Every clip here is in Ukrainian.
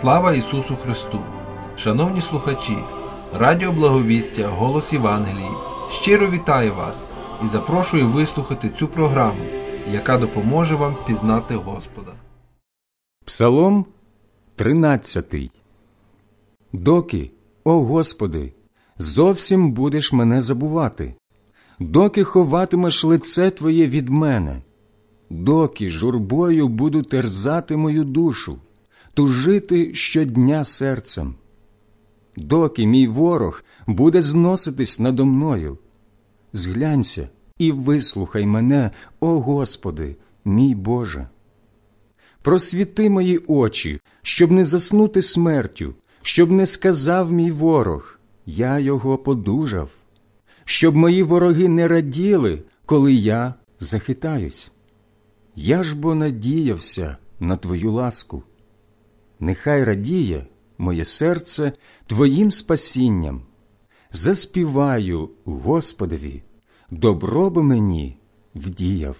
Слава Ісусу Христу! Шановні слухачі, Радіо Благовістя, Голос Євангелії щиро вітаю вас і запрошую вислухати цю програму, яка допоможе вам пізнати Господа. Псалом 13 Доки, о Господи, зовсім будеш мене забувати, доки ховатимеш лице Твоє від мене, доки журбою буду терзати мою душу, тужити щодня серцем, доки мій ворог буде зноситись надо мною. Зглянься і вислухай мене, о Господи, мій Боже. Просвіти мої очі, щоб не заснути смертю, щоб не сказав мій ворог, я його подужав, щоб мої вороги не раділи, коли я захитаюсь. Я ж бо надіявся на Твою ласку. Нехай радіє моє серце Твоїм спасінням. Заспіваю Господові, добро би мені вдіяв.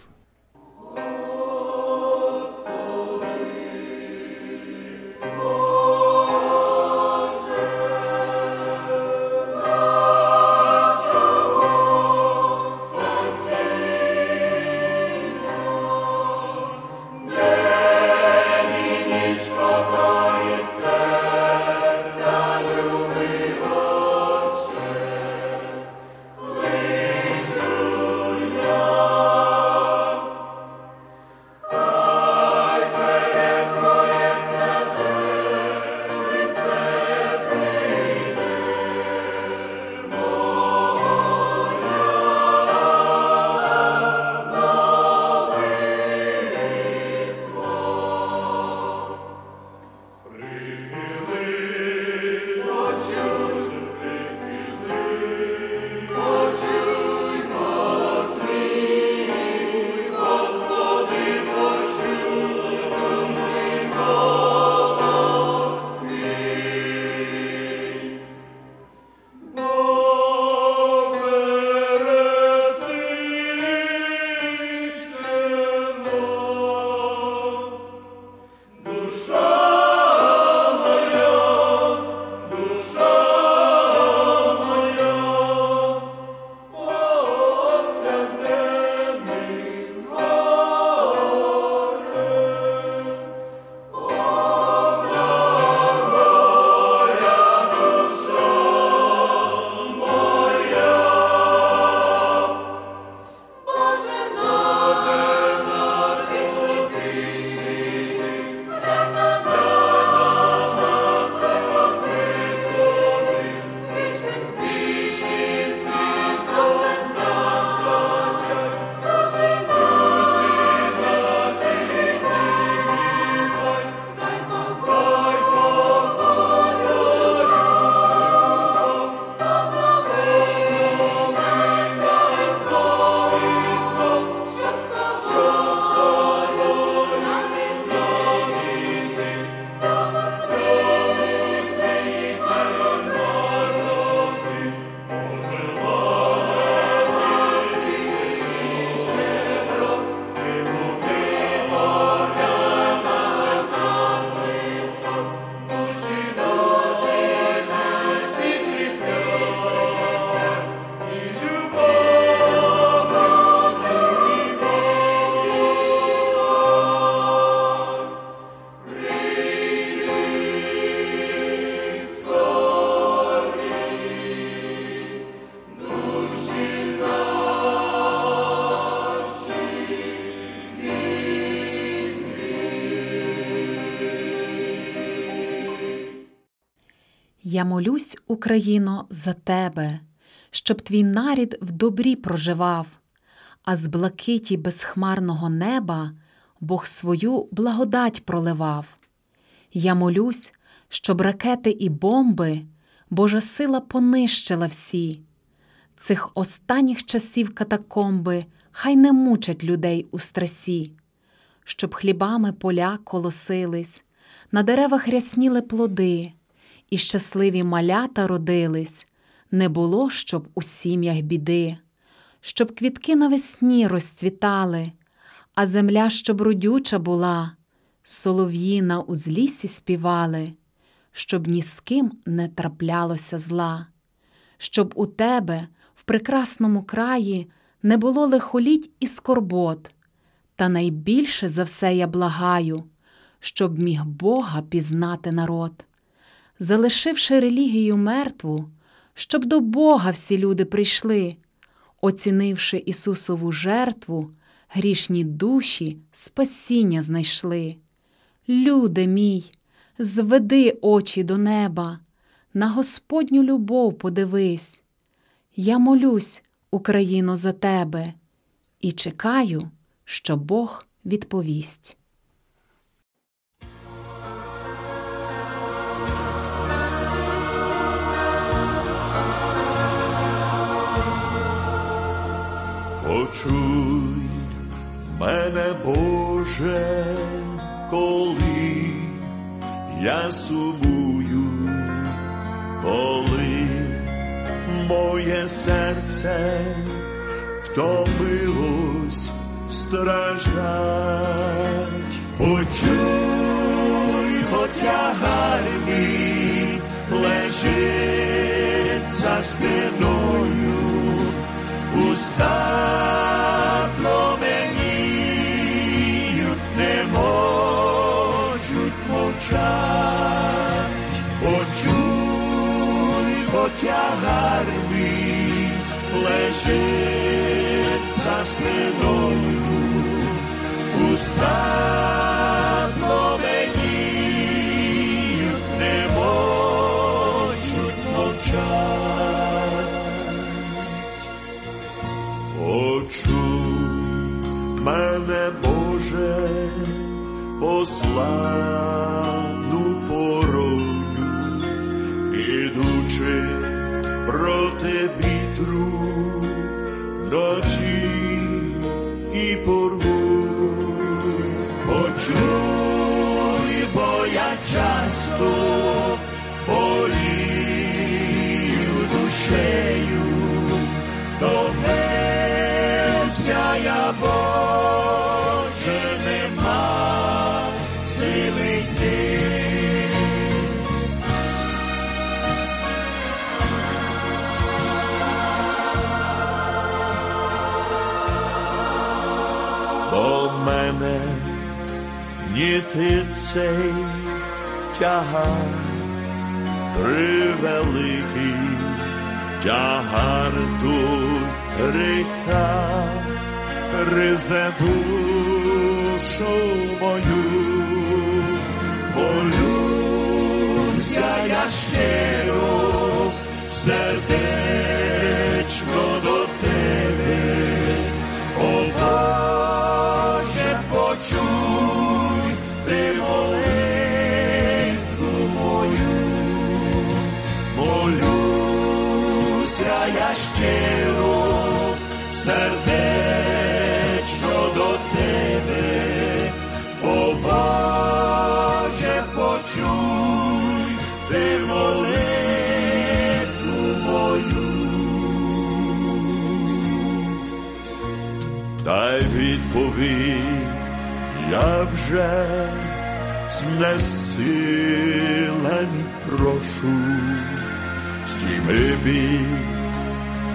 Я молюсь, Україно, за тебе, щоб твій нарід в добрі проживав, а з блакиті безхмарного неба Бог свою благодать проливав. Я молюсь, щоб ракети і бомби Божа сила понищила всі. Цих останніх часів катакомби хай не мучать людей у стресі, щоб хлібами поля колосились, на деревах рясніли плоди і щасливі малята родились, не було, щоб у сім'ях біди, щоб квітки навесні розцвітали, а земля, щоб родюча була, солов'ї на узлісі співали, щоб ні з ким не траплялося зла, щоб у тебе в прекрасному краї не було лихоліть і скорбот, та найбільше за все я благаю, щоб міг Бога пізнати народ, залишивши релігію мертву, щоб до Бога всі люди прийшли, оцінивши Ісусову жертву, грішні душі спасіння знайшли. Люде мій, зведи очі до неба, на Господню любов подивись. Я молюсь, Україно, за тебе і чекаю, що Бог відповість. Почуй мене, Боже, коли я сумую, коли моє серце втомилось страждать. Почуй, потягар мій лежить за спиною уста пламеніють, не можуть мовчать. Почуй, бо тягар мій лежить за спиною, уста love. Цей тягар. Превеликий тягар тут ріка. Гризе душу мою, молюся я щиро, сердечно сердечно до тебе, о Боже, почуй ти молитву мою. Дай відповідь, я вже знесилені прошу, стіми бій,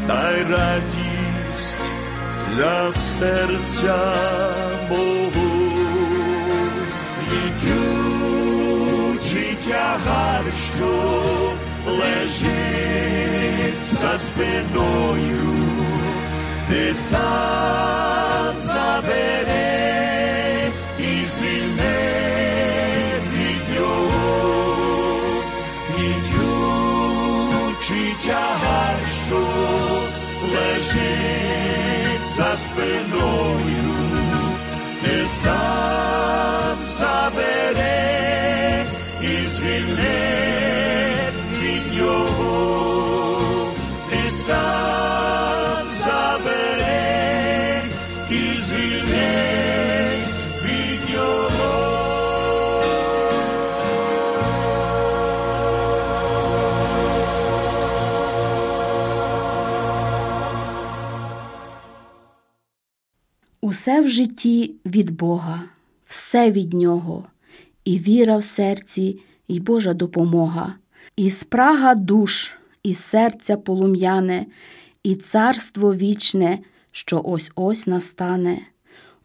дай радість для серця мого, Літючий тягар, що лежить за спиною, ти сам забере і звільне від нього, Літючий тягар, що лежить за спиною, ти сам забере і звільне від нього, ти сам Усе в житті від Бога, все від Нього, і віра в серці і Божа допомога, і спрага душ, і серця полум'яне, і царство вічне, що ось ось настане.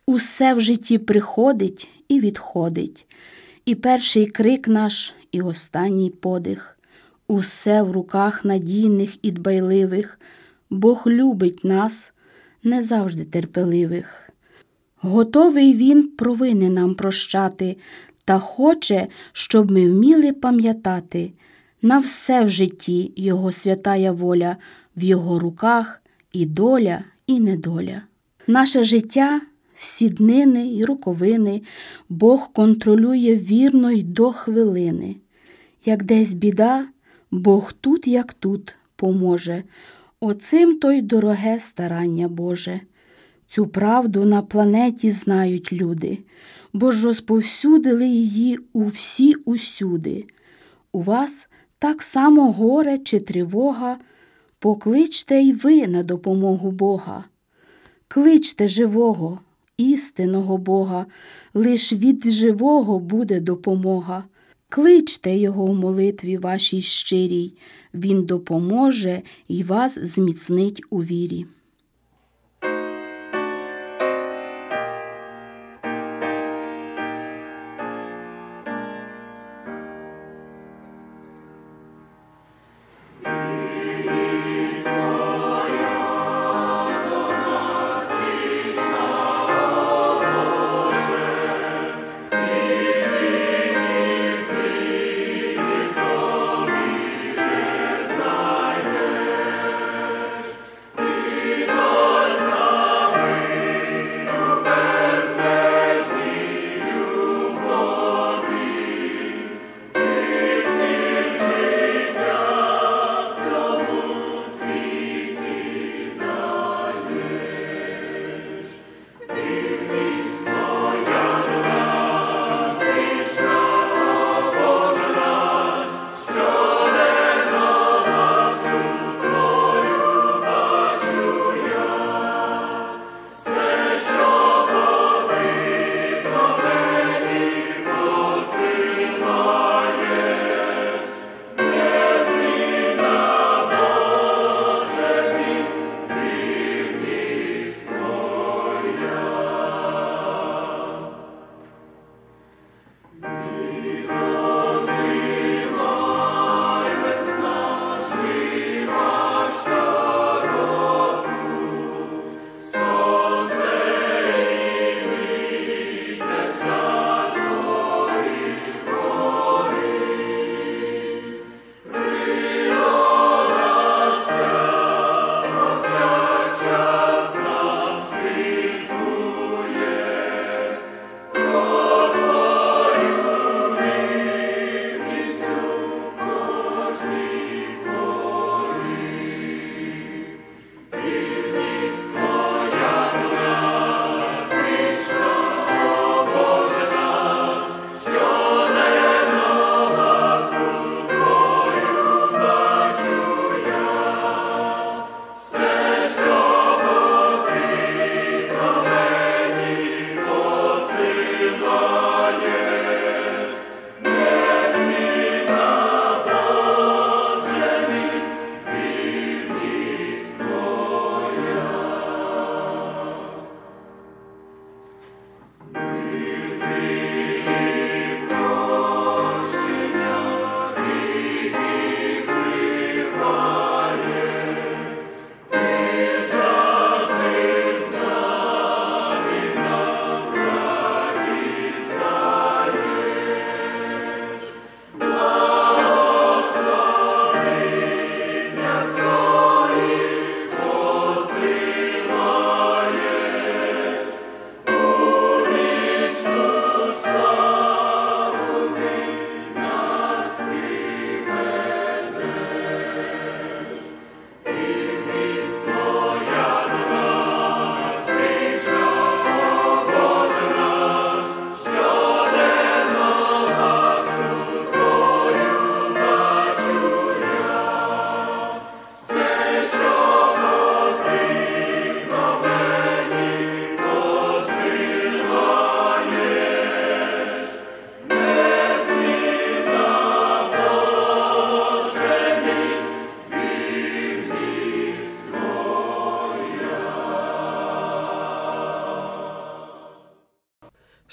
Усе в житті приходить і відходить, і перший крик наш, і останній подих. Усе в руках надійних і дбайливих, Бог любить нас, не завжди терпеливих. Готовий Він провини нам прощати, та хоче, щоб ми вміли пам'ятати на все в житті Його святая воля, в Його руках і доля, і недоля. Наше життя, всі днини й роковини Бог контролює вірно й до хвилини. Як десь біда, Бог тут, як тут, поможе. Оцим то й дороге старання Боже. Цю правду на планеті знають люди, бо ж розповсюдили її у всі усюди. У вас так само горе чи тривога, покличте й ви на допомогу Бога. Кличте живого, істинного Бога, лиш від живого буде допомога. Кличте Його в молитві вашій щирій, Він допоможе і вас зміцнить у вірі.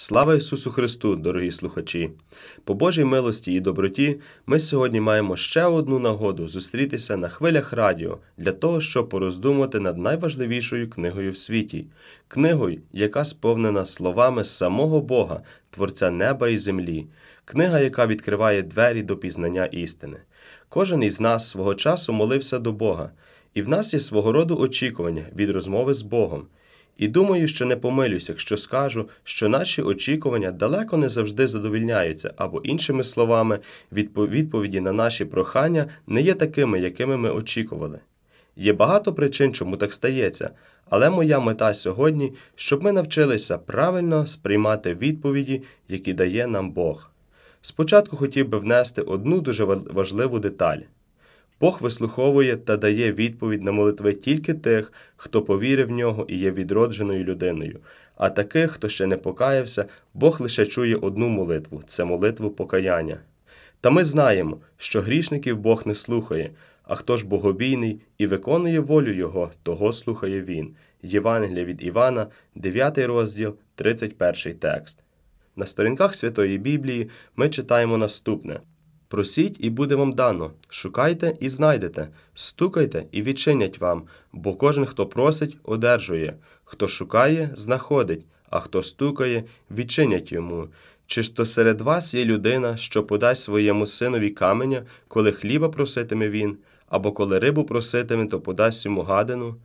Слава Ісусу Христу, дорогі слухачі! По Божій милості і доброті ми сьогодні маємо ще одну нагоду зустрітися на хвилях радіо для того, щоб пороздумувати над найважливішою книгою в світі, книгою, яка сповнена словами самого Бога, Творця неба і землі, книга, яка відкриває двері до пізнання істини. Кожен із нас свого часу молився до Бога, і в нас є свого роду очікування від розмови з Богом. І думаю, що не помилюсь, якщо скажу, що наші очікування далеко не завжди задовільняються, або, іншими словами, відпо- відповіді на наші прохання не є такими, якими ми очікували. Є багато причин, чому так стається, але моя мета сьогодні, щоб ми навчилися правильно сприймати відповіді, які дає нам Бог. Спочатку хотів би внести одну дуже важливу деталь. Бог вислуховує та дає відповідь на молитви тільки тих, хто повірив в нього і є відродженою людиною. А таких, хто ще не покаявся, Бог лише чує одну молитву це молитву покаяння. Та ми знаємо, що грішників Бог не слухає, а хто ж богобійний і виконує волю Його, того слухає Він. Євангелія від Івана, 9 розділ, 31 текст. На сторінках Святої Біблії ми читаємо наступне. Просіть, і буде вам дано, шукайте і знайдете, стукайте і відчинять вам, бо кожен, хто просить, одержує, хто шукає, знаходить, а хто стукає, відчинять йому. Чи ж то серед вас є людина, що подасть своєму синові каменя, коли хліба проситиме він, або коли рибу проситиме, то подасть йому гадину?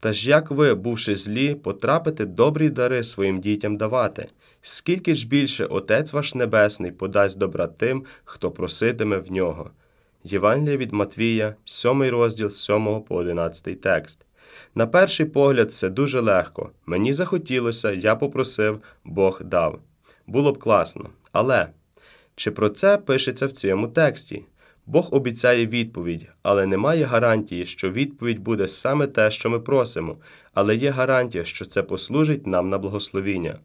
Та ж як ви, бувши злі, потрапите добрі дари своїм дітям давати? Скільки ж більше Отець ваш Небесний подасть добра тим, хто проситиме в нього? Євангелія від Матвія, 7 розділ 7 по 11 текст. На перший погляд, все дуже легко. Мені захотілося, я попросив, Бог дав. Було б класно. Але чи про це пишеться в цьому тексті? Бог обіцяє відповідь, але немає гарантії, що відповідь буде саме те, що ми просимо, але є гарантія, що це послужить нам на благословіння.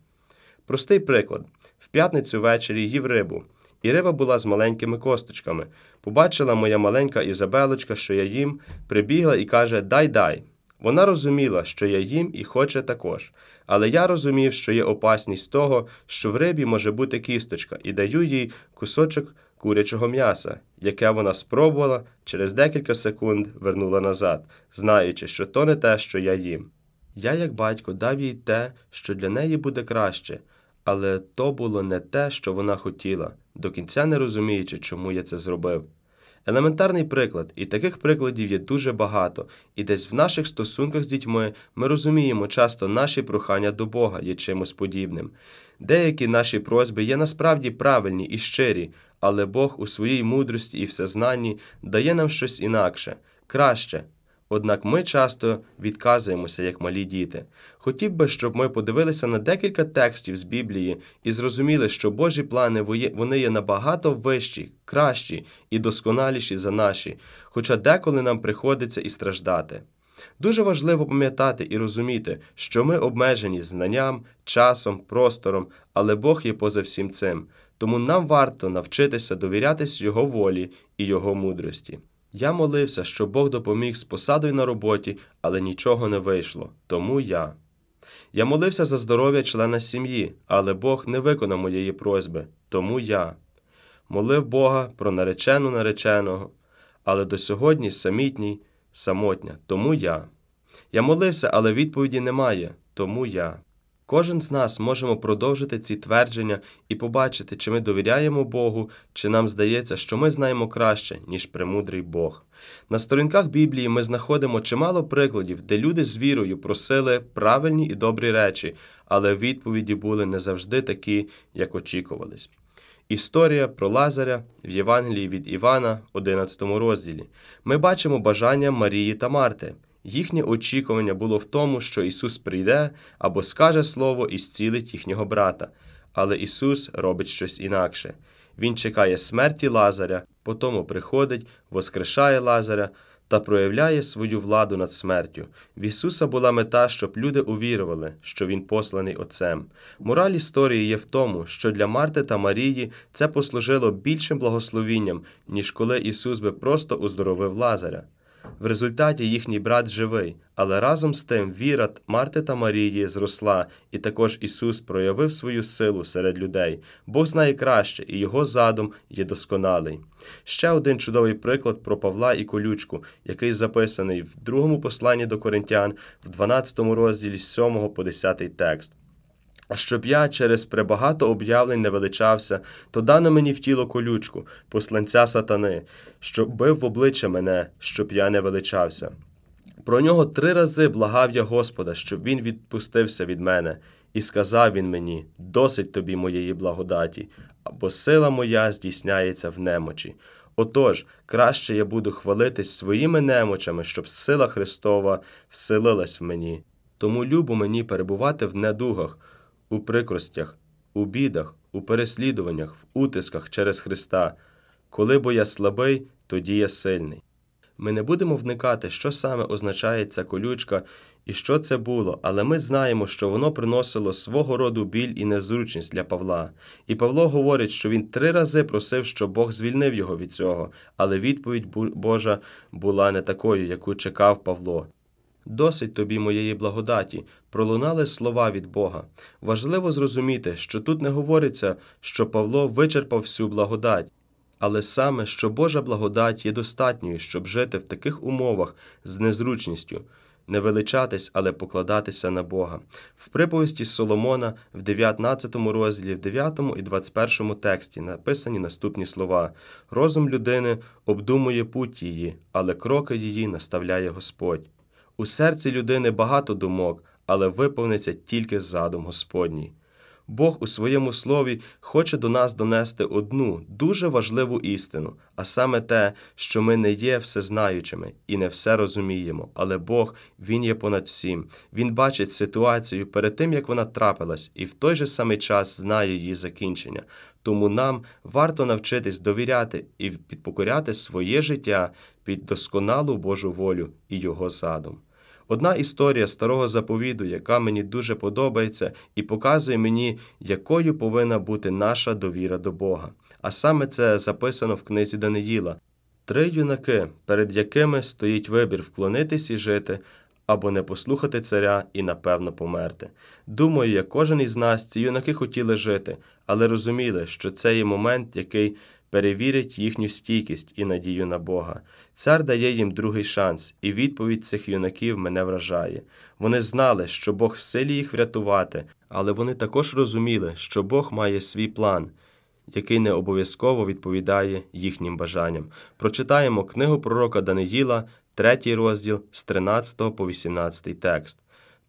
Простий приклад: в п'ятницю ввечері їв рибу, і риба була з маленькими косточками. Побачила моя маленька Ізабелочка, що я їм, прибігла і каже: Дай дай. Вона розуміла, що я їм і хоче також. Але я розумів, що є опасність того, що в рибі може бути кісточка, і даю їй кусочок курячого м'яса, яке вона спробувала, через декілька секунд вернула назад, знаючи, що то не те, що я їм. Я, як батько, дав їй те, що для неї буде краще, але то було не те, що вона хотіла, до кінця не розуміючи, чому я це зробив. Елементарний приклад, і таких прикладів є дуже багато, і десь в наших стосунках з дітьми ми розуміємо часто наші прохання до Бога є чимось подібним. Деякі наші просьби є насправді правильні і щирі, але Бог у своїй мудрості і всезнанні дає нам щось інакше, краще. Однак ми часто відказуємося як малі діти. Хотів би, щоб ми подивилися на декілька текстів з Біблії і зрозуміли, що Божі плани вони є набагато вищі, кращі і досконаліші за наші, хоча деколи нам приходиться і страждати. Дуже важливо пам'ятати і розуміти, що ми обмежені знанням, часом, простором, але Бог є поза всім цим. Тому нам варто навчитися довірятись Його волі і Його мудрості. Я молився, щоб Бог допоміг з посадою на роботі, але нічого не вийшло. Тому я. Я молився за здоров'я члена сім'ї, але Бог не виконав моєї просьби. Тому я. Молив Бога про наречену нареченого, але до сьогодні самітній, самотня. Тому я. Я молився, але відповіді немає. Тому я. Кожен з нас можемо продовжити ці твердження і побачити, чи ми довіряємо Богу, чи нам здається, що ми знаємо краще, ніж премудрий Бог. На сторінках Біблії ми знаходимо чимало прикладів, де люди з вірою просили правильні і добрі речі, але відповіді були не завжди такі, як очікувались. Історія про Лазаря в Євангелії від Івана, 11 розділі. Ми бачимо бажання Марії та Марти. Їхнє очікування було в тому, що Ісус прийде або скаже слово і зцілить їхнього брата. Але Ісус робить щось інакше. Він чекає смерті Лазаря, потому приходить, воскрешає Лазаря та проявляє свою владу над смертю. В Ісуса була мета, щоб люди увірували, що Він посланий Отцем. Мораль історії є в тому, що для Марти та Марії це послужило більшим благословінням, ніж коли Ісус би просто уздоровив Лазаря. В результаті їхній брат живий, але разом з тим віра Марти та Марії зросла, і також Ісус проявив свою силу серед людей. Бог знає краще, і його задум є досконалий. Ще один чудовий приклад про Павла і колючку, який записаний в другому посланні до Коринтян, в 12 розділі з 7 по 10 текст. А щоб я через пребагато об'явлень не величався, то дано мені в тіло колючку, посланця сатани, щоб бив в обличчя мене, щоб я не величався. Про нього три рази благав я Господа, щоб він відпустився від мене, і сказав він мені: досить тобі моєї благодаті, бо сила моя здійсняється в немочі. Отож, краще я буду хвалитись своїми немочами, щоб сила Христова вселилась в мені. Тому любо мені перебувати в недугах, у прикростях, у бідах, у переслідуваннях, в утисках через Христа. Коли бо я слабий, тоді я сильний. Ми не будемо вникати, що саме означає ця колючка і що це було, але ми знаємо, що воно приносило свого роду біль і незручність для Павла. І Павло говорить, що він три рази просив, щоб Бог звільнив його від цього, але відповідь Божа була не такою, яку чекав Павло. Досить тобі моєї благодаті, пролунали слова від Бога. Важливо зрозуміти, що тут не говориться, що Павло вичерпав всю благодать, але саме, що Божа благодать є достатньою, щоб жити в таких умовах з незручністю, не величатись, але покладатися на Бога. В приповісті Соломона в 19 розділі, в 9 і 21 тексті написані наступні слова: Розум людини обдумує путь її, але кроки її наставляє Господь. У серці людини багато думок, але виповниться тільки задум Господній. Бог у своєму слові хоче до нас донести одну дуже важливу істину, а саме те, що ми не є всезнаючими і не все розуміємо, але Бог Він є понад всім. Він бачить ситуацію перед тим, як вона трапилась, і в той же самий час знає її закінчення. Тому нам варто навчитись довіряти і підпокоряти своє життя під досконалу Божу волю і Його задум. Одна історія старого заповіду, яка мені дуже подобається і показує мені, якою повинна бути наша довіра до Бога. А саме це записано в книзі Даниїла. Три юнаки, перед якими стоїть вибір вклонитись і жити, або не послухати царя і, напевно, померти. Думаю, як кожен із нас, ці юнаки хотіли жити, але розуміли, що це є момент, який перевірить їхню стійкість і надію на Бога. Цар дає їм другий шанс, і відповідь цих юнаків мене вражає. Вони знали, що Бог в силі їх врятувати, але вони також розуміли, що Бог має свій план, який не обов'язково відповідає їхнім бажанням. Прочитаємо книгу пророка Даниїла, третій розділ з 13 по 18 текст.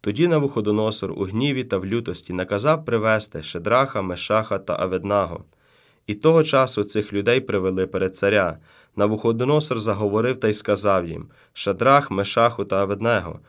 Тоді Навуходоносор у гніві та в лютості наказав привести Шедраха, Мешаха та Аведнаго. І того часу цих людей привели перед царя. Навуходоносор заговорив та й сказав їм Шадрах, Мешаху та Аведнего.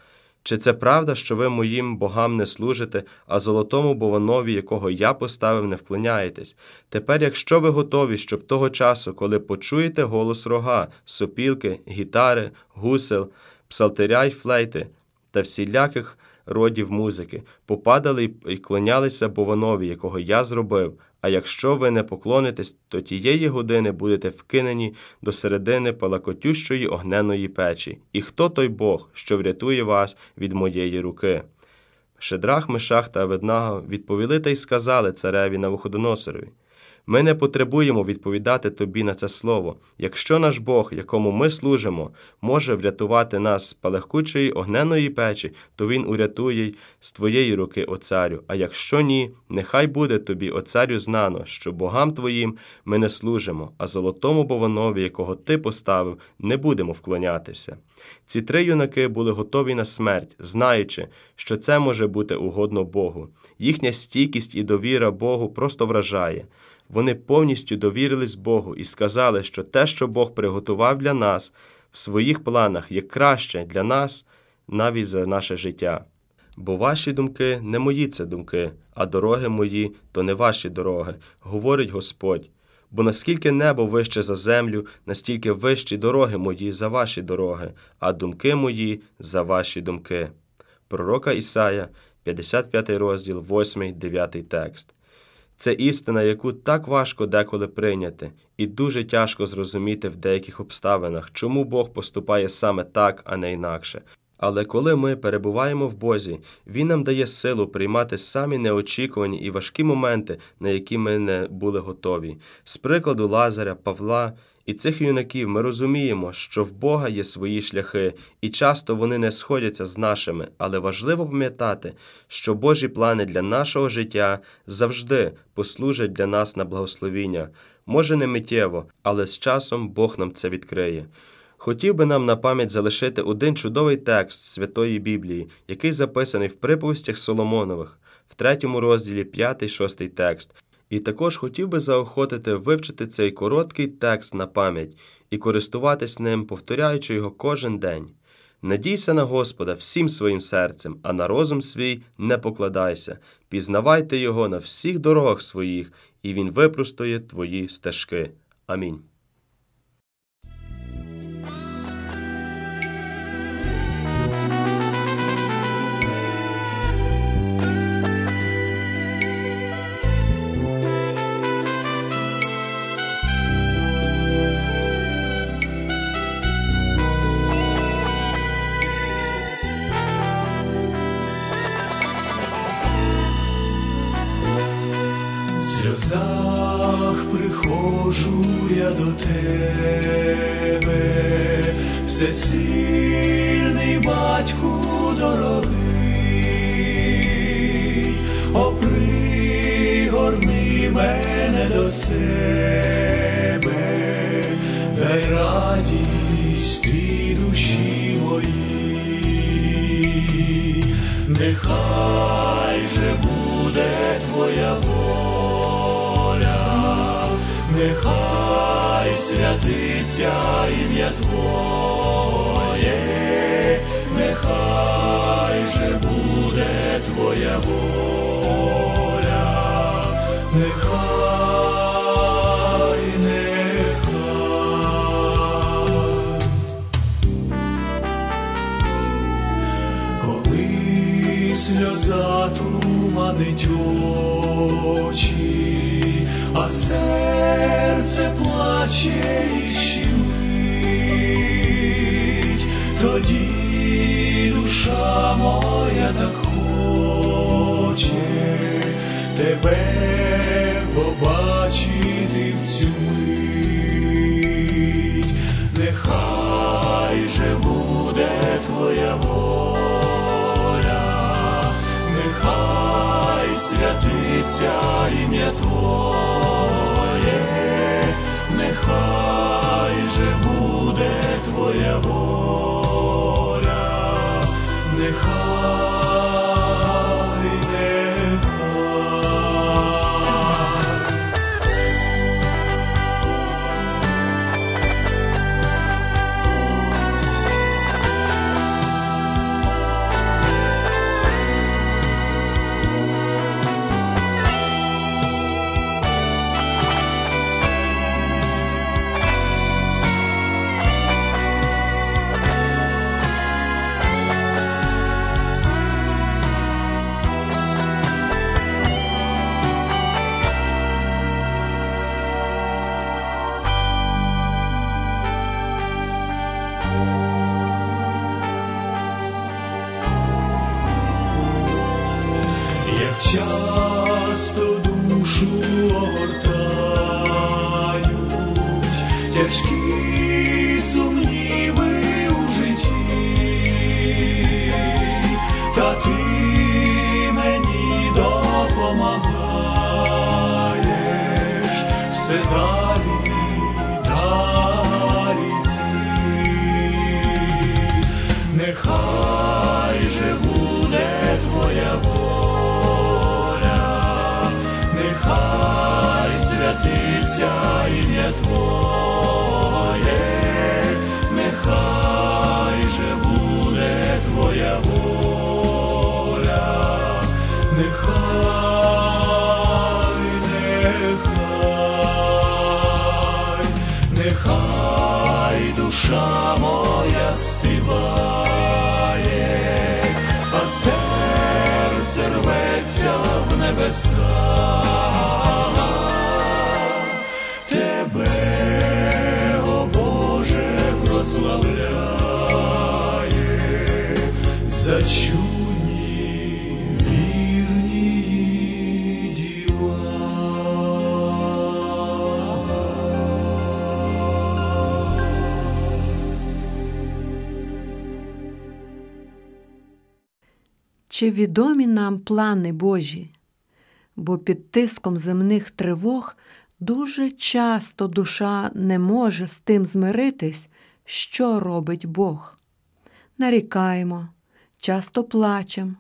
Чи це правда, що ви моїм богам не служите, а золотому бованові, якого я поставив, не вклоняєтесь? Тепер, якщо ви готові, щоб того часу, коли почуєте голос рога, сопілки, гітари, гусел, псалтиря й флейти та всіляких родів музики, попадали й клонялися бованові, якого я зробив. А якщо ви не поклонитесь, то тієї години будете вкинені до середини палакотющої огненої печі. І хто той Бог, що врятує вас від моєї руки? Шедрах, Мешах та Аведнаго відповіли та й сказали цареві Навуходоносорові. Ми не потребуємо відповідати тобі на це слово. Якщо наш Бог, якому ми служимо, може врятувати нас з палахкучої огненої печі, то він урятує з твоєї руки, о царю. А якщо ні, нехай буде тобі, о царю, знано, що богам твоїм ми не служимо, а золотому бованові, якого ти поставив, не будемо вклонятися. Ці три юнаки були готові на смерть, знаючи, що це може бути угодно Богу. Їхня стійкість і довіра Богу просто вражає. Вони повністю довірились Богу і сказали, що те, що Бог приготував для нас в своїх планах, є краще для нас навіть за наше життя. Бо ваші думки не мої це думки, а дороги мої то не ваші дороги, говорить Господь. Бо наскільки небо вище за землю, настільки вищі дороги мої за ваші дороги, а думки мої за ваші думки. Пророка Ісая, 55 розділ, 8, 9 текст. Це істина, яку так важко деколи прийняти, і дуже тяжко зрозуміти в деяких обставинах, чому Бог поступає саме так, а не інакше. Але коли ми перебуваємо в Бозі, Він нам дає силу приймати самі неочікувані і важкі моменти, на які ми не були готові. З прикладу Лазаря, Павла і цих юнаків ми розуміємо, що в Бога є свої шляхи, і часто вони не сходяться з нашими, але важливо пам'ятати, що Божі плани для нашого життя завжди послужать для нас на благословіння. Може, не миттєво, але з часом Бог нам це відкриє. Хотів би нам на пам'ять залишити один чудовий текст Святої Біблії, який записаний в приповістях Соломонових, в третьому розділі 5-6 текст. І також хотів би заохотити вивчити цей короткий текст на пам'ять і користуватись ним, повторяючи його кожен день. Надійся на Господа всім своїм серцем, а на розум свій не покладайся, пізнавайте його на всіх дорогах своїх, і він випростує твої стежки. Амінь. Я до тебе, всесильний батьку дорогий, опригорни мене до себе, дай радість ти душі моїй, нехай же буде твоя воля, нехай святиться ім'я Твоє, нехай же буде твоя воля, нехай, нехай. Коли сльоза туманить очі, серце плаче і щемить, тоді душа моя так хоче тебе побачити в цю мить. Нехай же буде твоя воля, нехай святиться ім'я Твоє, нехай небеса. Тебе, о Боже, прославляє за чудні вірні діла. Чи відомі нам плани Божі? Бо під тиском земних тривог дуже часто душа не може з тим змиритись, що робить Бог. Нарікаємо, часто плачем,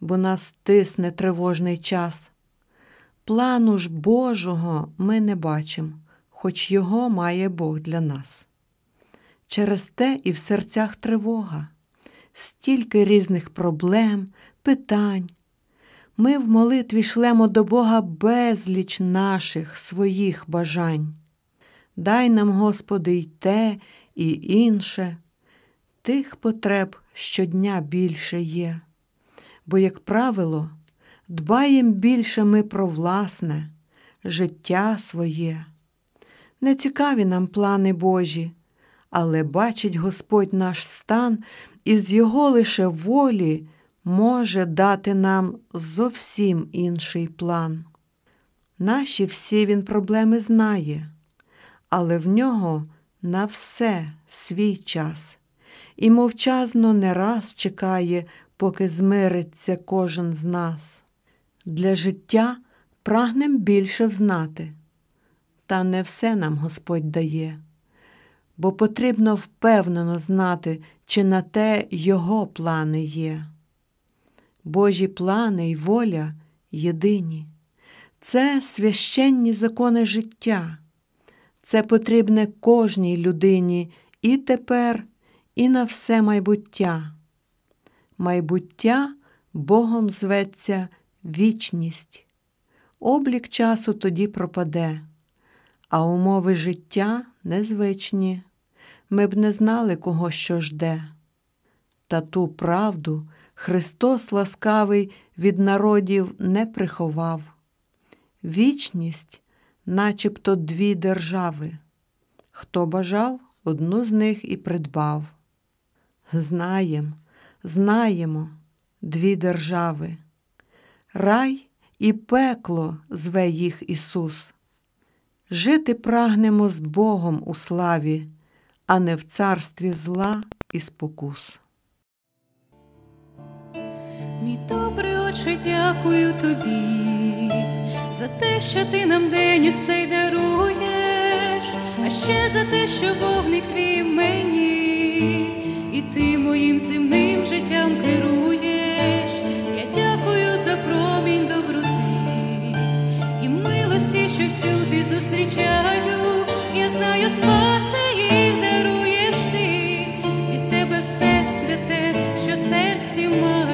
бо нас тисне тривожний час. Плану ж Божого ми не бачимо, хоч його має Бог для нас. Через те і в серцях тривога, стільки різних проблем, питань. Ми в молитві шлемо до Бога безліч наших своїх бажань. Дай нам, Господи, й те, і інше, тих потреб щодня більше є. Бо, як правило, дбаєм більше ми про власне, життя своє. Не цікаві нам плани Божі, але бачить Господь наш стан і з Його лише волі може дати нам зовсім інший план. Наші всі він проблеми знає, але в нього на все свій час, і мовчазно не раз чекає, поки змириться кожен з нас. Для життя прагнем більше взнати, та не все нам Господь дає, бо потрібно впевнено знати, чи на те Його плани є. Божі плани й воля єдині. Це священні закони життя. Це потрібне кожній людині і тепер, і на все майбуття. Майбуття Богом зветься вічність. Облік часу тоді пропаде, а умови життя незвичні. Ми б не знали, кого що жде. Та ту правду Христос ласкавий від народів не приховав. Вічність, начебто дві держави. Хто бажав, одну з них і придбав. Знаєм, знаємо дві держави. Рай і пекло зве їх Ісус. Жити прагнемо з Богом у славі, а не в царстві зла і спокус. Мій добрий отче, дякую тобі за те, що ти нам день усей даруєш, а ще за те, що вогник твій в мені, і ти моїм земним життям керуєш. Я дякую за промінь доброти і милості, що всюди зустрічаю. Я знаю, спаси їх даруєш ти, від тебе все святе, що в серці маю.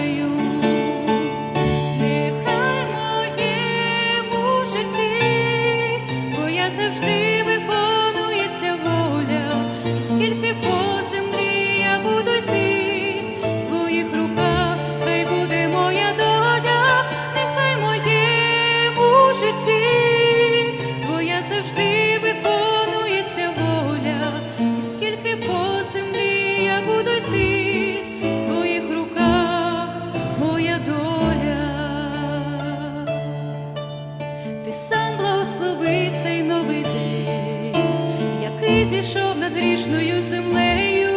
Землею,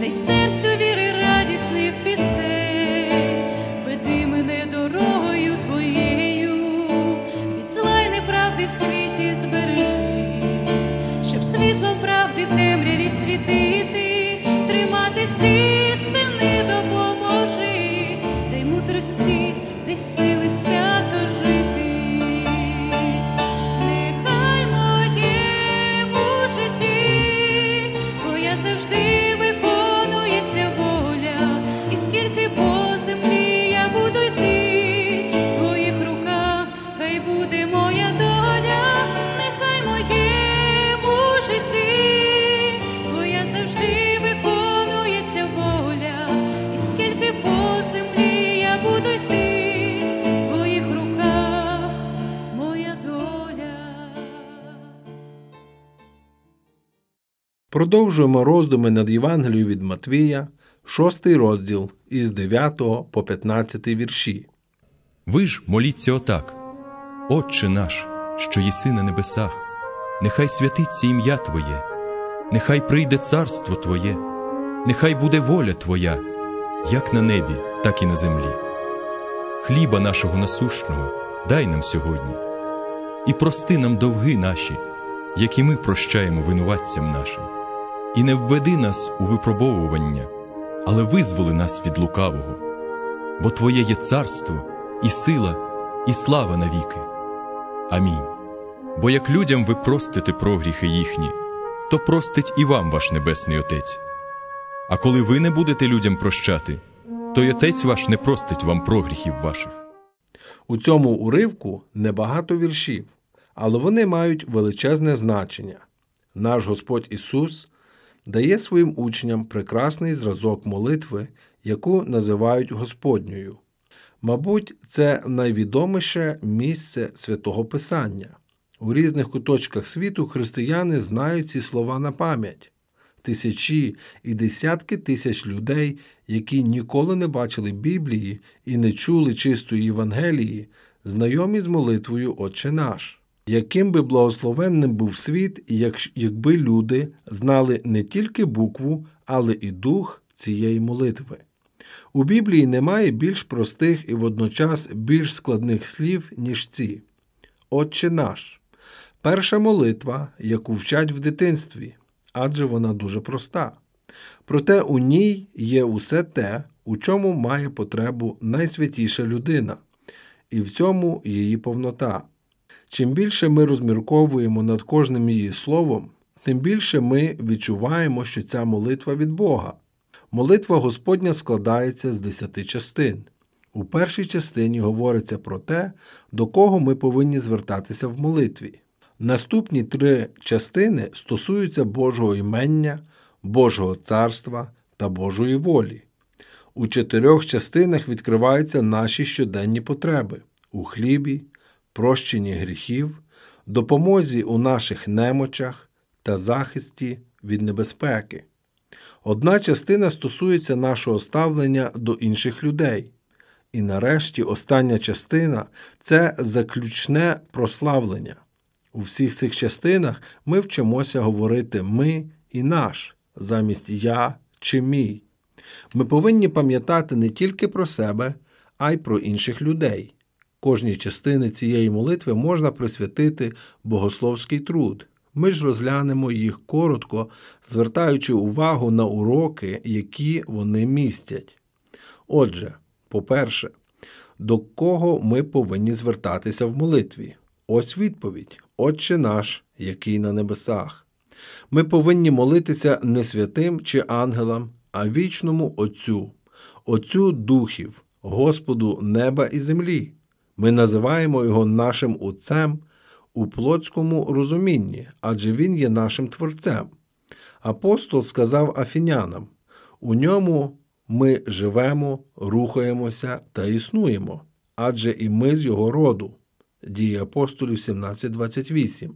дай серцю віри радісних пісень, веди мене дорогою твоєю, від зла й неправди в світі збережи, щоб світло правди в темряві світити, тримати всі стени допоможи, дай мудрості, дай сили свято жити. Продовжуємо роздуми над Євангелією від Матвія, 6 розділ із 9 по 15 вірші. Ви ж моліться отак: Отче наш, що єси на небесах, нехай святиться ім'я Твоє, нехай прийде царство Твоє, нехай буде воля Твоя, як на небі, так і на землі. Хліба нашого насущного дай нам сьогодні, і прости нам довги наші, які ми прощаємо винуватцям нашим, і не введи нас у випробовування, але визволи нас від лукавого, бо Твоє є царство, і сила, і слава навіки. Амінь. Бо як людям ви простите прогріхи їхні, то простить і вам ваш Небесний Отець. А коли ви не будете людям прощати, то й Отець ваш не простить вам прогріхів ваших. У цьому уривку небагато віршів, але вони мають величезне значення. Наш Господь Ісус дає своїм учням прекрасний зразок молитви, яку називають Господньою. Мабуть, це найвідоміше місце святого Писання. У різних куточках світу християни знають ці слова на пам'ять. Тисячі і десятки тисяч людей, які ніколи не бачили Біблії і не чули чистої Євангелії, знайомі з молитвою Отче наш. Яким би благословенним був світ, якби люди знали не тільки букву, але і дух цієї молитви. У Біблії немає більш простих і водночас більш складних слів, ніж ці. Отче наш. Перша молитва, яку вчать в дитинстві, адже вона дуже проста. Проте у ній є усе те, у чому має потребу найсвятіша людина, і в цьому її повнота. Чим більше ми розмірковуємо над кожним її словом, тим більше ми відчуваємо, що ця молитва від Бога. Молитва Господня складається з десяти частин. У першій частині говориться про те, до кого ми повинні звертатися в молитві. Наступні три частини стосуються Божого імення, Божого царства та Божої волі. У чотирьох частинах відкриваються наші щоденні потреби у хлібі, прощенні гріхів, допомозі у наших немочах та захисті від небезпеки. Одна частина стосується нашого ставлення до інших людей. І нарешті остання частина це заключне прославлення. У всіх цих частинах ми вчимося говорити ми і наш замість я чи мій. Ми повинні пам'ятати не тільки про себе, а й про інших людей. Кожній частини цієї молитви можна присвятити богословський труд. Ми ж розглянемо їх коротко, звертаючи увагу на уроки, які вони містять. Отже, по-перше, до кого ми повинні звертатися в молитві? Ось відповідь: Отче наш, який на небесах. Ми повинні молитися не святим чи ангелам, а вічному Отцю, Отцю Духів, Господу неба і землі. Ми називаємо його нашим Отцем у плотському розумінні, адже Він є нашим Творцем. Апостол сказав афінянам: у ньому ми живемо, рухаємося та існуємо, адже і ми з його роду. Дії апостолів 17.28.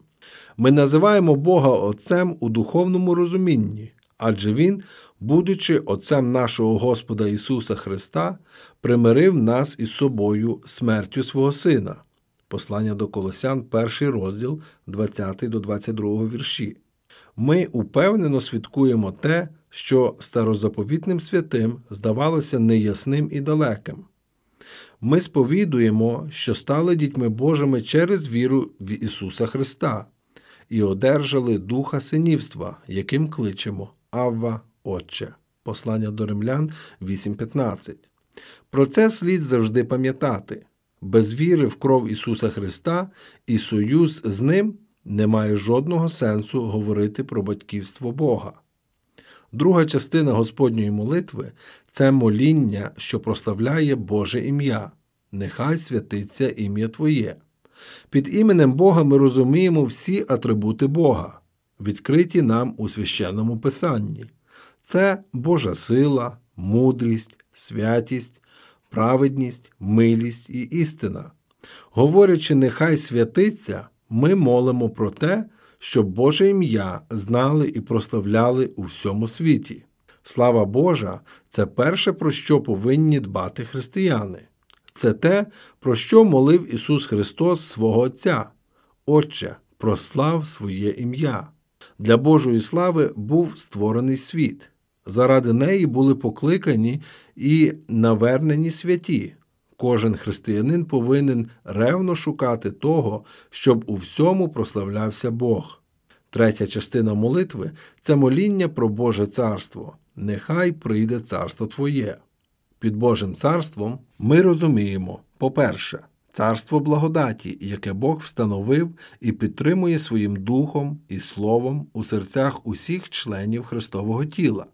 Ми називаємо Бога Отцем у духовному розумінні, адже Він, будучи Отцем нашого Господа Ісуса Христа, примирив нас із собою смертю свого Сина. Послання до Колосян, перший розділ, 20 до 22 вірші. Ми упевнено свідкуємо те, що старозаповітним святим здавалося неясним і далеким. Ми сповідуємо, що стали дітьми Божими через віру в Ісуса Христа і одержали духа синівства, яким кличемо Авва Отче. Послання до Римлян 8.15. Про це слід завжди пам'ятати. Без віри в кров Ісуса Христа і союз з Ним не має жодного сенсу говорити про батьківство Бога. Друга частина Господньої молитви це моління, що прославляє Боже ім'я. Нехай святиться ім'я Твоє. Під іменем Бога ми розуміємо всі атрибути Бога, відкриті нам у священному Писанні. Це Божа сила, мудрість, святість, праведність, милість і істина. Говорячи, нехай святиться, ми молимо про те, щоб Боже ім'я знали і прославляли у всьому світі. Слава Божа це перше, про що повинні дбати християни. Це те, про що молив Ісус Христос свого Отця. Отче, прослав своє ім'я. Для Божої слави був створений світ. Заради неї були покликані і навернені святі. Кожен християнин повинен ревно шукати того, щоб у всьому прославлявся Бог. Третя частина молитви це моління про Боже царство. Нехай прийде царство Твоє. Під Божим царством ми розуміємо, по-перше, царство благодаті, яке Бог встановив і підтримує своїм духом і словом у серцях усіх членів Христового тіла.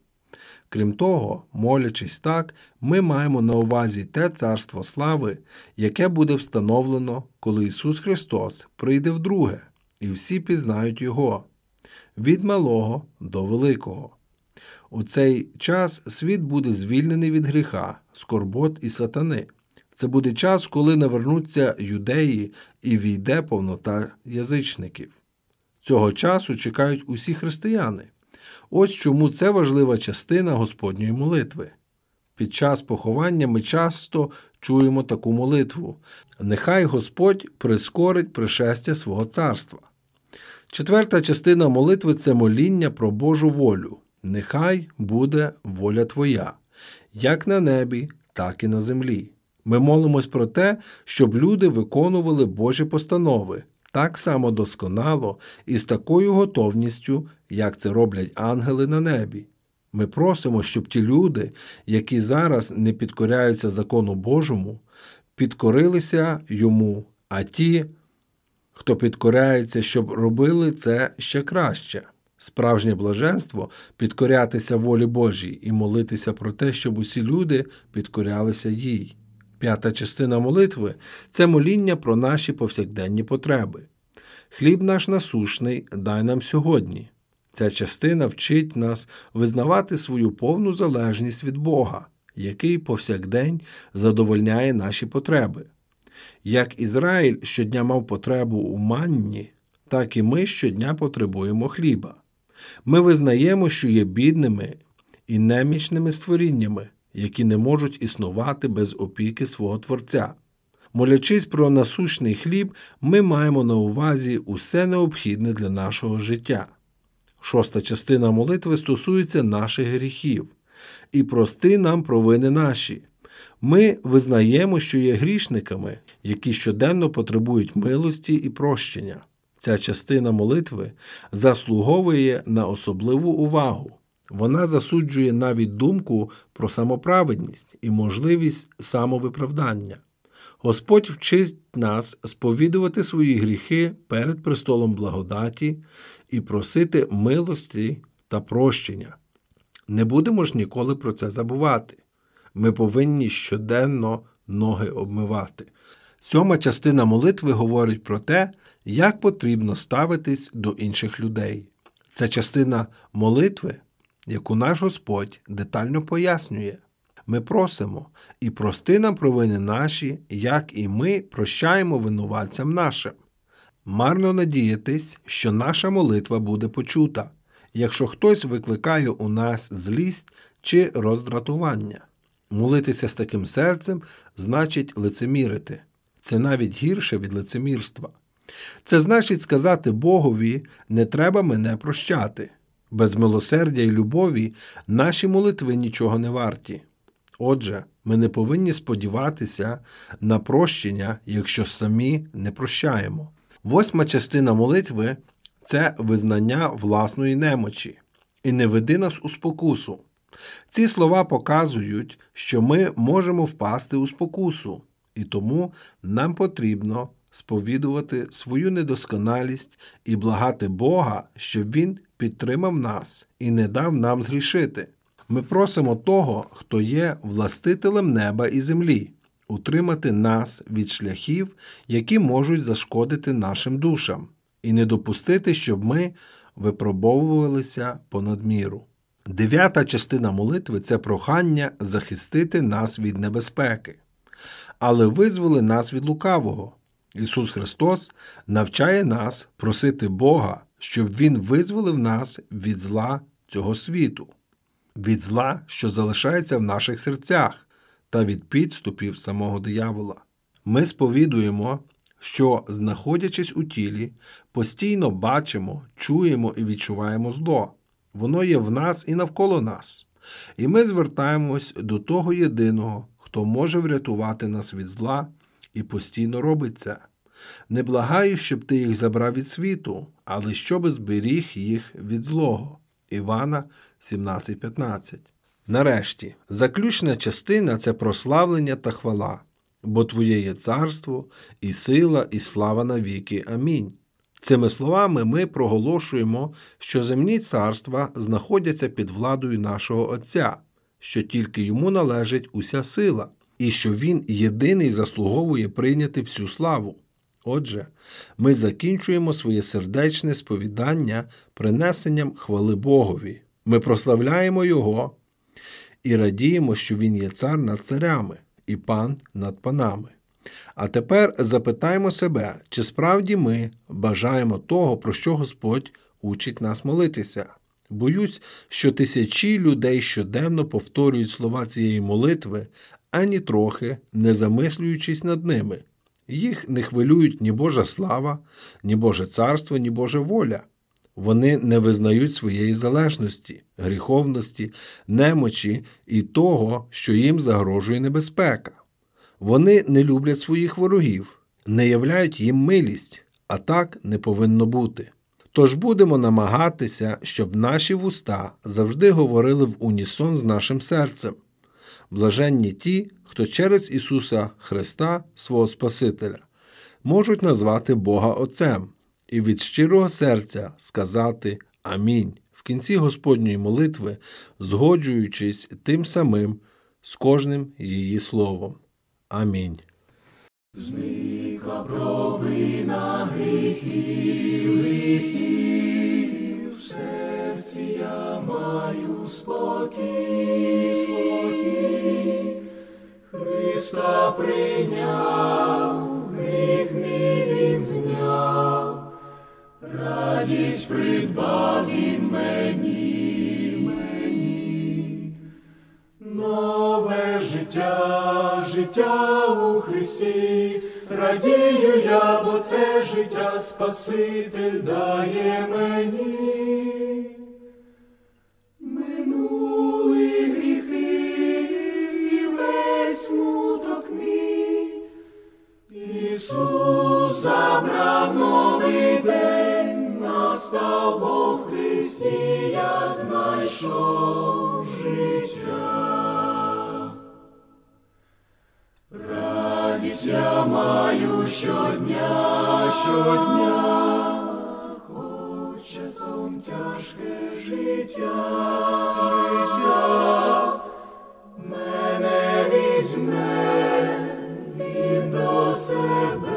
Крім того, молячись так, ми маємо на увазі те царство слави, яке буде встановлено, коли Ісус Христос прийде вдруге, і всі пізнають Його від малого до великого. У цей час світ буде звільнений від гріха, скорбот і сатани. Це буде час, коли навернуться юдеї і війде повнота язичників. Цього часу чекають усі християни. Ось чому це важлива частина Господньої молитви. Під час поховання ми часто чуємо таку молитву Нехай Господь прискорить пришестя свого царства. Четверта частина молитви це моління про Божу волю. Нехай буде воля Твоя, як на небі, так і на землі. Ми молимось про те, щоб люди виконували Божі постанови так само досконало і з такою готовністю, як це роблять ангели на небі. Ми просимо, щоб ті люди, які зараз не підкоряються закону Божому, підкорилися йому, а ті, хто підкоряється, щоб робили це ще краще. Справжнє блаженство підкорятися волі Божій і молитися про те, щоб усі люди підкорялися їй. П'ята частина молитви це моління про наші повсякденні потреби. Хліб наш насушний дай нам сьогодні. Ця частина вчить нас визнавати свою повну залежність від Бога, який повсякдень задовольняє наші потреби. Як Ізраїль щодня мав потребу у манні, так і ми щодня потребуємо хліба. Ми визнаємо, що є бідними і немічними створіннями, які не можуть існувати без опіки свого Творця. Молячись про насущний хліб, ми маємо на увазі усе необхідне для нашого життя. Шоста частина молитви стосується наших гріхів і прости нам провини наші. Ми визнаємо, що є грішниками, які щоденно потребують милості і прощення. Ця частина молитви заслуговує на особливу увагу. Вона засуджує навіть думку про самоправедність і можливість самовиправдання. Господь вчить нас сповідувати свої гріхи перед престолом благодаті і просити милості та прощення. Не будемо ж ніколи про це забувати. Ми повинні щоденно ноги обмивати. Сьома частина молитви говорить про те, як потрібно ставитись до інших людей. Це частина молитви, яку наш Господь детально пояснює. Ми просимо і прости нам провини наші, як і ми прощаємо винуватцям нашим. Марно надіятись, що наша молитва буде почута, якщо хтось викликає у нас злість чи роздратування. Молитися з таким серцем значить лицемірити. Це навіть гірше від лицемірства. Це значить сказати Богові не треба мене прощати. Без милосердя і любові наші молитви нічого не варті. Отже, ми не повинні сподіватися на прощення, якщо самі не прощаємо. Восьма частина молитви це визнання власної немочі і не веди нас у спокусу. Ці слова показують, що ми можемо впасти у спокусу, і тому нам потрібно сповідувати свою недосконалість і благати Бога, щоб Він підтримав нас і не дав нам згрішити. Ми просимо того, хто є властителем неба і землі, утримати нас від шляхів, які можуть зашкодити нашим душам, і не допустити, щоб ми випробовувалися понад міру. Дев'ята частина молитви це прохання захистити нас від небезпеки, але визволи нас від лукавого. Ісус Христос навчає нас просити Бога, щоб Він визволив нас від зла цього світу, від зла, що залишається в наших серцях, та від підступів самого диявола. Ми сповідуємо, що, знаходячись у тілі, постійно бачимо, чуємо і відчуваємо зло. Воно є в нас і навколо нас. І ми звертаємось до того єдиного, хто може врятувати нас від зла і постійно робить це. Не благаю, щоб ти їх забрав від світу, але щоб зберіг їх від злого. Івана 17:15. Нарешті, заключна частина це прославлення та хвала, бо Твоє є царство, і сила, і слава навіки. Амінь. Цими словами ми проголошуємо, що земні царства знаходяться під владою нашого Отця, що тільки йому належить уся сила, і що Він єдиний заслуговує прийняти всю славу. Отже, ми закінчуємо своє сердечне сповідання принесенням хвали Богові. Ми прославляємо Його і радіємо, що Він є цар над царями і пан над панами. А тепер запитаємо себе, чи справді ми бажаємо того, про що Господь учить нас молитися. Боюсь, що тисячі людей щоденно повторюють слова цієї молитви, ані трохи не замислюючись над ними. Їх не хвилюють ні Божа слава, ні Боже царство, ні Божа воля. Вони не визнають своєї залежності, гріховності, немочі і того, що їм загрожує небезпека. Вони не люблять своїх ворогів, не являють їм милість, а так не повинно бути. Тож будемо намагатися, щоб наші вуста завжди говорили в унісон з нашим серцем. Блаженні ті, хто через Ісуса Христа, свого Спасителя, можуть назвати Бога Отцем і від щирого серця сказати Амінь в кінці Господньої молитви, згоджуючись тим самим з кожним її словом. Амінь. Спокій. Христа прийняв, гріх мій він зняв, радість придбав він мені, мені. Нове життя, життя у Христі, радію я, бо це життя Спаситель дає мені. Христі, я знайшов життя. Радість я маю щодня, щодня, хоч часом тяжке життя, життя, мене візьме він до себе,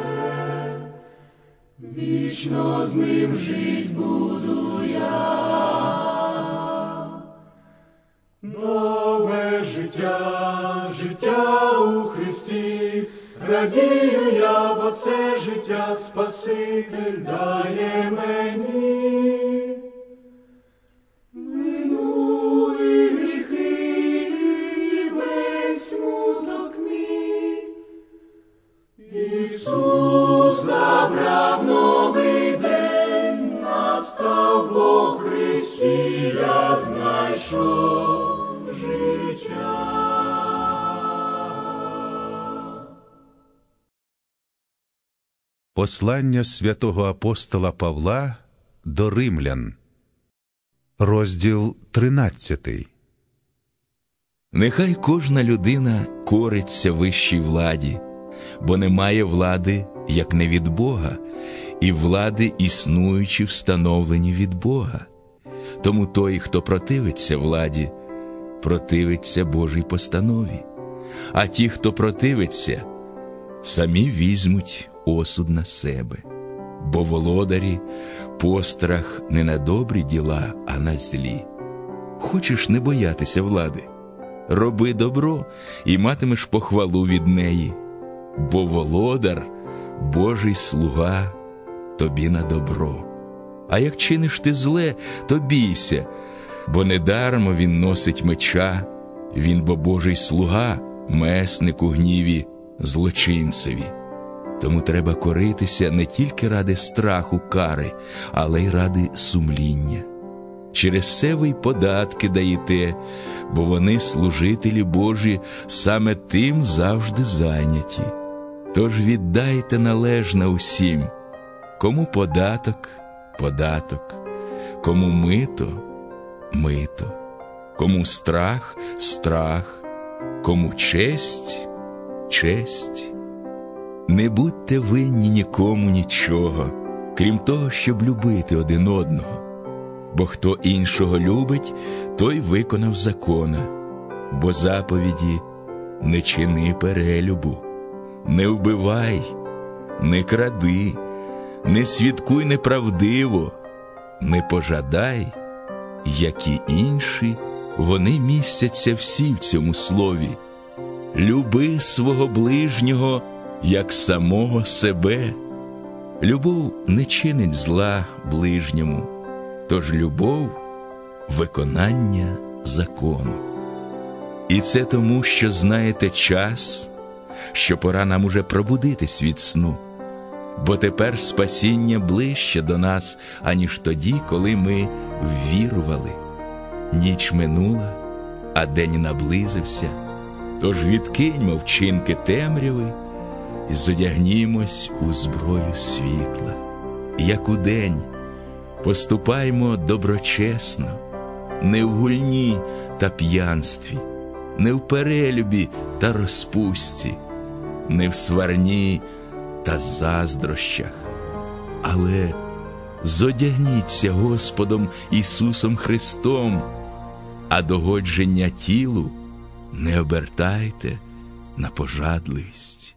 вічно з ним жить буду я. Нове життя, життя у Христі, радію я, бо це життя Спаситель дає мені. Бог Христі, я знайшов життя. Послання святого апостола Павла до римлян, розділ 13. Нехай кожна людина кориться вищій владі, бо немає влади, як не від Бога, і влади існуючі встановлені від Бога. Тому той, хто противиться владі, противиться Божій постанові, а ті, хто противиться, самі візьмуть осуд на себе, бо володарі пострах не на добрі діла, а на злі. Хочеш не боятися влади, роби добро і матимеш похвалу від неї, бо володар, Божий слуга тобі на добро. А як чиниш ти зле, то бійся, бо недармо він носить меча, він бо Божий слуга, месник у гніві, злочинцеві. Тому треба коритися не тільки ради страху кари, але й ради сумління. Через це ви й податки даєте, бо вони, служителі Божі, саме тим завжди зайняті. Тож віддайте належне усім, кому податок, податок, кому мито, мито, кому страх, страх, кому честь, честь. Не будьте винні нікому нічого, крім того, щоб любити один одного. Бо хто іншого любить, той виконав закона, бо заповіді не чини перелюбу, не вбивай, не кради, не свідкуй неправдиво, не пожадай, як і інші, вони містяться всі в цьому слові. Люби свого ближнього як самого себе. Любов не чинить зла ближньому, тож любов виконання закону. І це тому, що знаєте час, що пора нам уже пробудитись від сну, бо тепер спасіння ближче до нас, аніж тоді, коли ми ввірували. Ніч минула, а день наблизився. Тож відкиньмо вчинки темряви і зодягнімось у зброю світла, як удень поступаймо доброчесно, не в гульні та п'янстві, не в перелюбі та розпусті, не в сварні та заздрощах, але зодягніться Господом Ісусом Христом, а догодження тілу не обертайте на пожадливість.